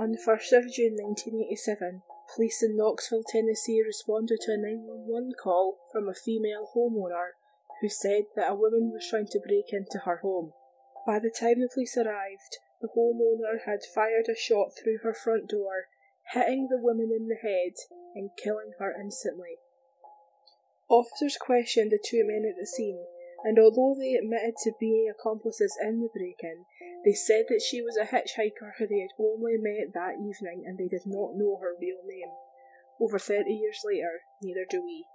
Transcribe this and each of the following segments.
On the 1st of June 1987, police in Knoxville, Tennessee responded to a 911 call from a female homeowner who said that a woman was trying to break into her home. By the time the police arrived, the homeowner had fired a shot through her front door, hitting the woman in the head and killing her instantly. Officers questioned the two men at the scene, and although they admitted to being accomplices in the break in, they said that she was a hitchhiker who they had only met that evening and they did not know her real name. Over 30 years later, neither do we.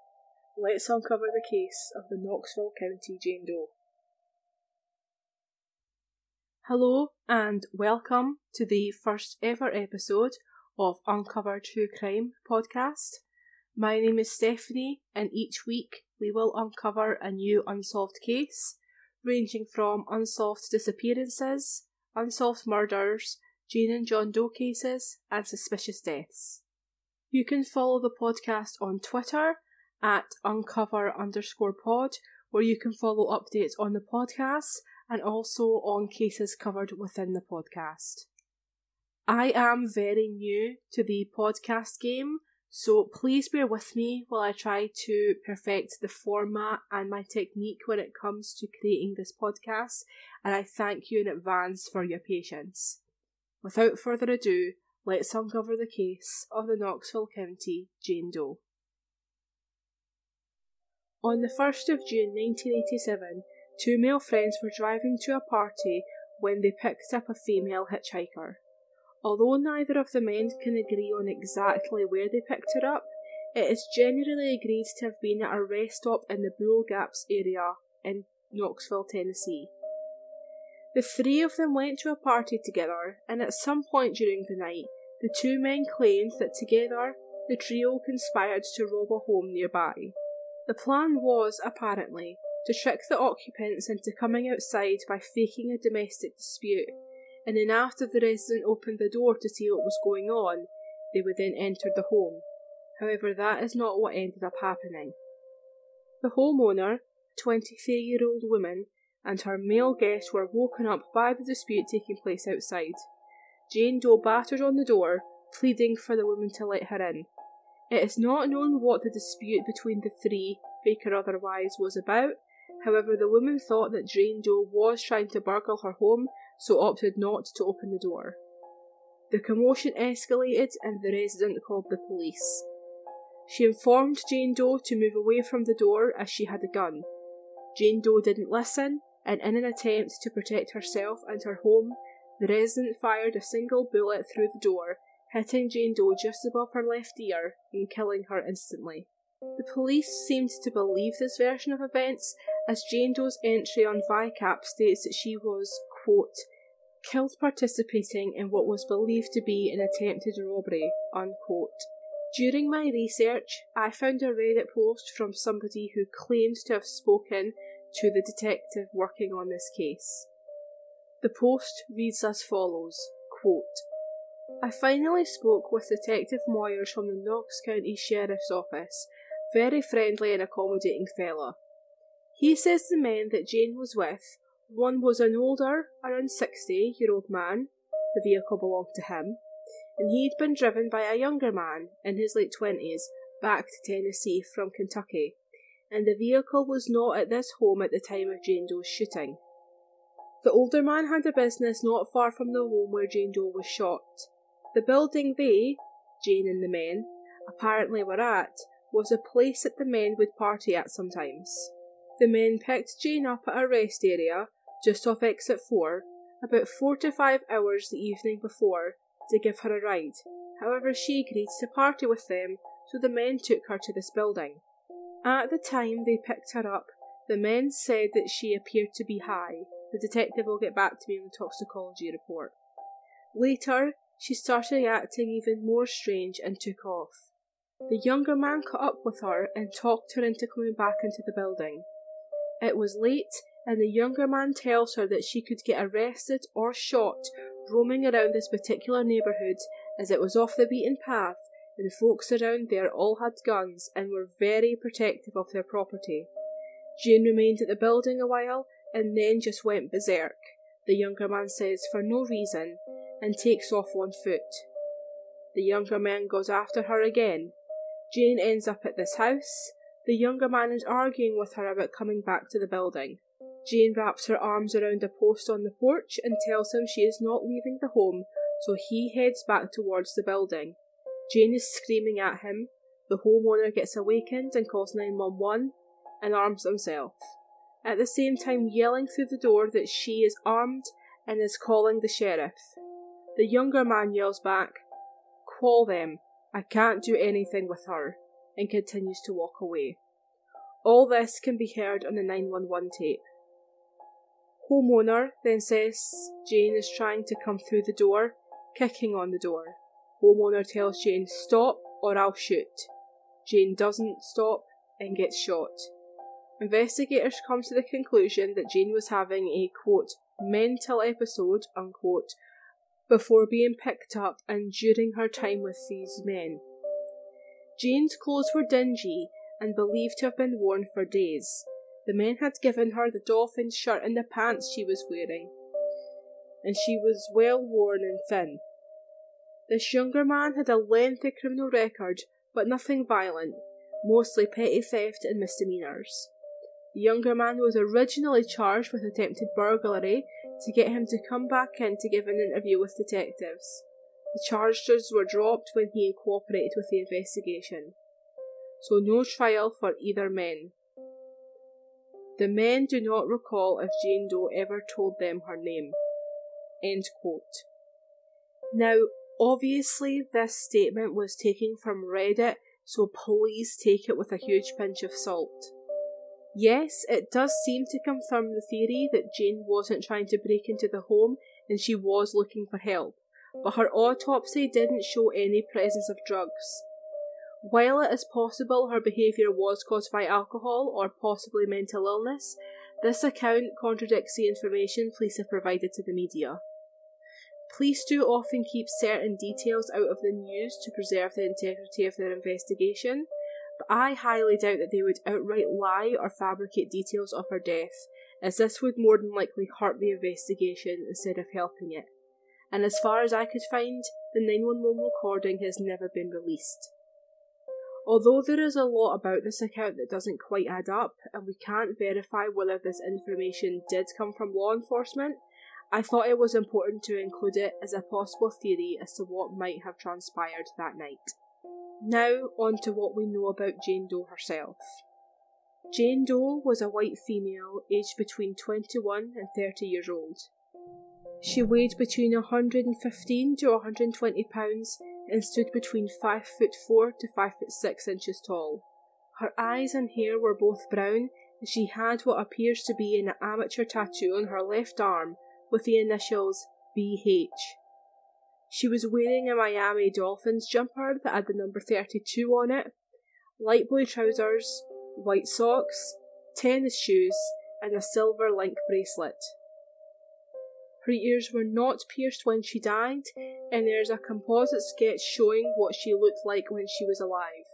Let's uncover the case of the Knoxville County Jane Doe. Hello and welcome to the first ever episode of Uncover True Crime podcast. My name is Stephanie, and each week we will uncover a new unsolved case, ranging from unsolved disappearances, unsolved murders, Jane and John Doe cases, and suspicious deaths. You can follow the podcast on Twitter at uncover underscore pod, where you can follow updates on the podcast and also on cases covered within the podcast. I am very new to the podcast game, so please bear with me while I try to perfect the format and my technique when it comes to creating this podcast, and I thank you in advance for your patience. Without further ado, let's uncover the case of the Knoxville County Jane Doe. On the 1st of June 1987, two male friends were driving to a party when they picked up a female hitchhiker. Although neither of the men can agree on exactly where they picked her up, it is generally agreed to have been at a rest stop in the Bull Gaps area in Knoxville, Tennessee. The three of them went to a party together, and at some point during the night, the two men claimed that together the trio conspired to rob a home nearby. The plan was, apparently, to trick the occupants into coming outside by faking a domestic dispute and then after the resident opened the door to see what was going on, they would then enter the home. However, that is not what ended up happening. The homeowner, a 23 year old woman, and her male guest were woken up by the dispute taking place outside. Jane Doe battered on the door, pleading for the woman to let her in. It is not known what the dispute between the three, fake or otherwise, was about. However, the woman thought that Jane Doe was trying to burgle her home so opted not to open the door. The commotion escalated and the resident called the police. She informed Jane Doe to move away from the door as she had a gun. Jane Doe didn't listen, and in an attempt to protect herself and her home, the resident fired a single bullet through the door, hitting Jane Doe just above her left ear and killing her instantly. The police seemed to believe this version of events, as Jane Doe's entry on VICAP states that she was, quote, killed participating in what was believed to be an attempted robbery, unquote. During my research, I found a Reddit post from somebody who claimed to have spoken to the detective working on this case. The post reads as follows quote, I finally spoke with Detective Moyers from the Knox County Sheriff's Office, very friendly and accommodating fella. He says the men that Jane was with one was an older, around 60 year old man, the vehicle belonged to him, and he'd been driven by a younger man in his late 20s back to Tennessee from Kentucky, and the vehicle was not at this home at the time of Jane Doe's shooting. The older man had a business not far from the home where Jane Doe was shot. The building they, Jane and the men, apparently were at was a place that the men would party at sometimes. The men picked Jane up at a rest area just off exit 4, about four to five hours the evening before, to give her a ride. However, she agreed to party with them, so the men took her to this building. At the time they picked her up, the men said that she appeared to be high. The detective will get back to me on the toxicology report. Later, she started acting even more strange and took off. The younger man caught up with her and talked her into coming back into the building. It was late and the younger man tells her that she could get arrested or shot roaming around this particular neighbourhood as it was off the beaten path and the folks around there all had guns and were very protective of their property. Jane remained at the building a while and then just went berserk, the younger man says for no reason, and takes off on foot. The younger man goes after her again. Jane ends up at this house. The younger man is arguing with her about coming back to the building. Jane wraps her arms around a post on the porch and tells him she is not leaving the home, so he heads back towards the building. Jane is screaming at him. The homeowner gets awakened and calls 911 and arms himself, at the same time yelling through the door that she is armed and is calling the sheriff. The younger man yells back, Call them, I can't do anything with her, and continues to walk away. All this can be heard on the 911 tape. Homeowner then says Jane is trying to come through the door, kicking on the door. Homeowner tells Jane, Stop or I'll shoot. Jane doesn't stop and gets shot. Investigators come to the conclusion that Jane was having a quote mental episode unquote before being picked up and during her time with these men. Jane's clothes were dingy and believed to have been worn for days. The men had given her the dolphin shirt and the pants she was wearing, and she was well worn and thin. This younger man had a lengthy criminal record, but nothing violent, mostly petty theft and misdemeanours. The younger man was originally charged with attempted burglary to get him to come back in to give an interview with detectives. The charges were dropped when he cooperated with the investigation. So no trial for either men. The men do not recall if Jane Doe ever told them her name. End quote. Now, obviously, this statement was taken from Reddit, so please take it with a huge pinch of salt. Yes, it does seem to confirm the theory that Jane wasn't trying to break into the home and she was looking for help, but her autopsy didn't show any presence of drugs. While it is possible her behaviour was caused by alcohol or possibly mental illness, this account contradicts the information police have provided to the media. Police do often keep certain details out of the news to preserve the integrity of their investigation, but I highly doubt that they would outright lie or fabricate details of her death, as this would more than likely hurt the investigation instead of helping it. And as far as I could find, the 911 recording has never been released. Although there is a lot about this account that doesn't quite add up, and we can't verify whether this information did come from law enforcement, I thought it was important to include it as a possible theory as to what might have transpired that night. Now, on to what we know about Jane Doe herself. Jane Doe was a white female aged between 21 and 30 years old. She weighed between 115 to 120 pounds and stood between 5 foot 4 to 5 foot 6 inches tall. Her eyes and hair were both brown, and she had what appears to be an amateur tattoo on her left arm with the initials BH. She was wearing a Miami Dolphins jumper that had the number 32 on it, light blue trousers, white socks, tennis shoes, and a silver link bracelet. Her ears were not pierced when she died, and there is a composite sketch showing what she looked like when she was alive.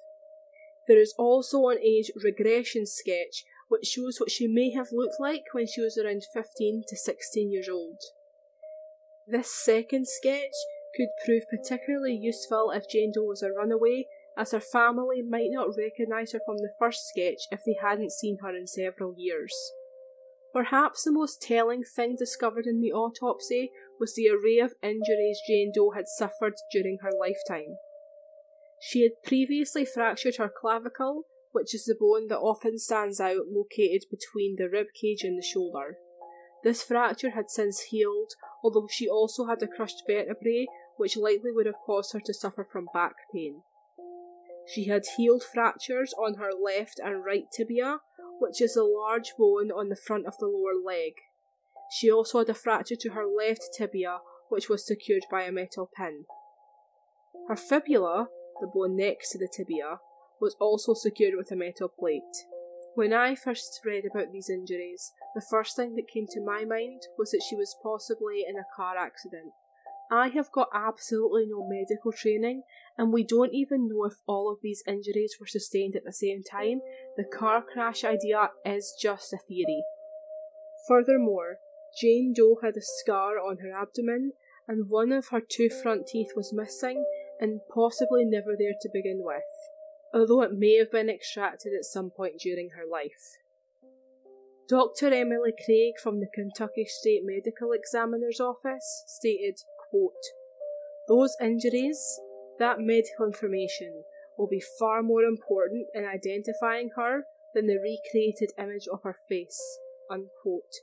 There is also an age regression sketch which shows what she may have looked like when she was around 15 to 16 years old. This second sketch could prove particularly useful if Jane Doe was a runaway, as her family might not recognise her from the first sketch if they hadn't seen her in several years. Perhaps the most telling thing discovered in the autopsy was the array of injuries Jane Doe had suffered during her lifetime. She had previously fractured her clavicle, which is the bone that often stands out located between the rib cage and the shoulder. This fracture had since healed, although she also had a crushed vertebrae, which likely would have caused her to suffer from back pain. She had healed fractures on her left and right tibia, which is a large bone on the front of the lower leg. She also had a fracture to her left tibia, which was secured by a metal pin. Her fibula, the bone next to the tibia, was also secured with a metal plate. When I first read about these injuries, the first thing that came to my mind was that she was possibly in a car accident. I have got absolutely no medical training, and we don't even know if all of these injuries were sustained at the same time. The car crash idea is just a theory. Furthermore, Jane Doe had a scar on her abdomen, and one of her two front teeth was missing, and possibly never there to begin with, although it may have been extracted at some point during her life. Dr. Emily Craig from the Kentucky State Medical Examiner's Office stated, quote, Those injuries, that medical information, will be far more important in identifying her than the recreated image of her face. Unquote.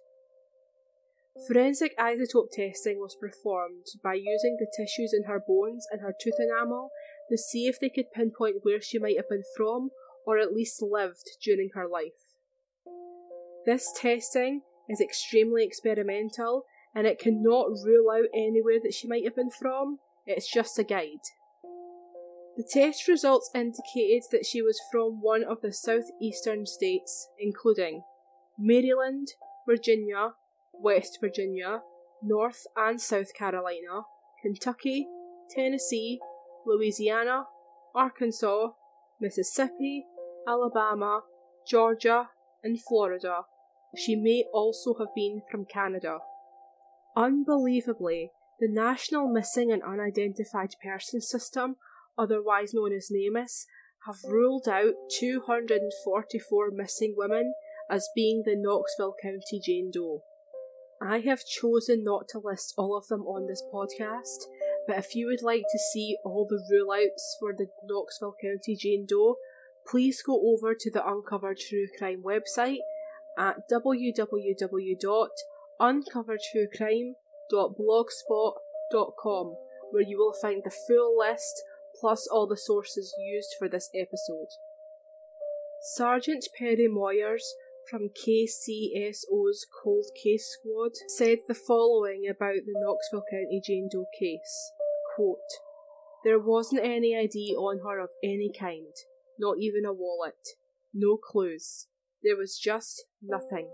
Forensic isotope testing was performed by using the tissues in her bones and her tooth enamel to see if they could pinpoint where she might have been from or at least lived during her life. This testing is extremely experimental and it cannot rule out anywhere that she might have been from, it's just a guide. The test results indicated that she was from one of the southeastern states, including Maryland, Virginia, West Virginia, North and South Carolina, Kentucky, Tennessee, Louisiana, Arkansas, Mississippi, Alabama, Georgia, and Florida. She may also have been from Canada. Unbelievably, the National Missing and Unidentified Persons System, otherwise known as NamUs, have hmm. ruled out 244 missing women as being the Knoxville County Jane Doe. I have chosen not to list all of them on this podcast, but if you would like to see all the rule outs for the Knoxville County Jane Doe, please go over to the Uncovered True Crime website at www.uncoveredtruecrime.blogspot.com, where you will find the full list plus all the sources used for this episode. Sergeant Perry Moyers from KCSO's Cold Case Squad said the following about the Knoxville County Jane Doe case. Quote, there wasn't any ID on her of any kind, not even a wallet, no clues. There was just nothing.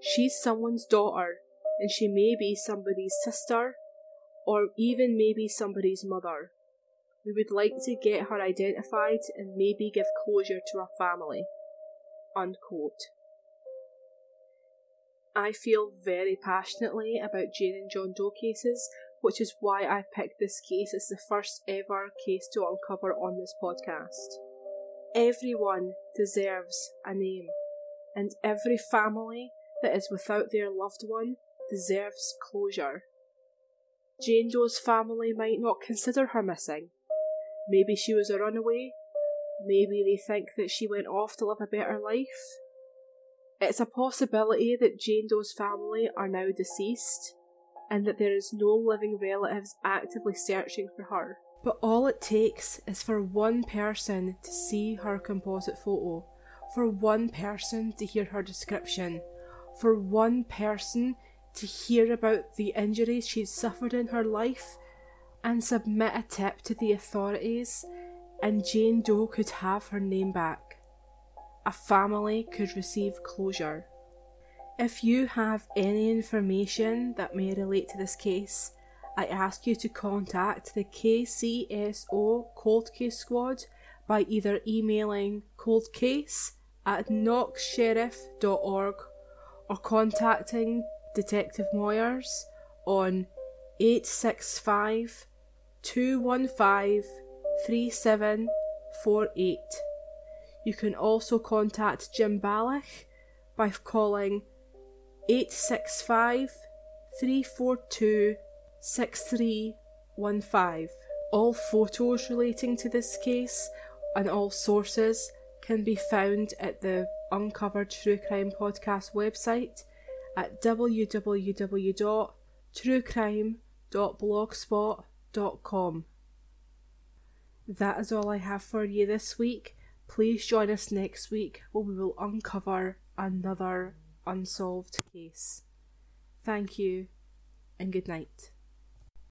She's someone's daughter, and she may be somebody's sister, or even maybe somebody's mother. We would like to get her identified and maybe give closure to her family. Unquote. I feel very passionately about Jane and John Doe cases, which is why I picked this case as the first ever case to uncover on this podcast. Everyone deserves a name, and every family that is without their loved one deserves closure. Jane Doe's family might not consider her missing. Maybe she was a runaway. Maybe they think that she went off to live a better life. It's a possibility that Jane Doe's family are now deceased and that there is no living relatives actively searching for her. But all it takes is for one person to see her composite photo, for one person to hear her description, for one person to hear about the injuries she's suffered in her life and submit a tip to the authorities, and Jane Doe could have her name back. A family could receive closure. If you have any information that may relate to this case, I ask you to contact the KCSO Cold Case Squad by either emailing coldcase at knoxsheriff.org or contacting Detective Moyers on 865 215 3748. You can also contact Jim Ballich by calling 865 342 6315. All photos relating to this case and all sources can be found at the Uncovered True Crime Podcast website at www.truecrime.blogspot.com. That is all I have for you this week. Please join us next week where we will uncover another unsolved case. Thank you and good night.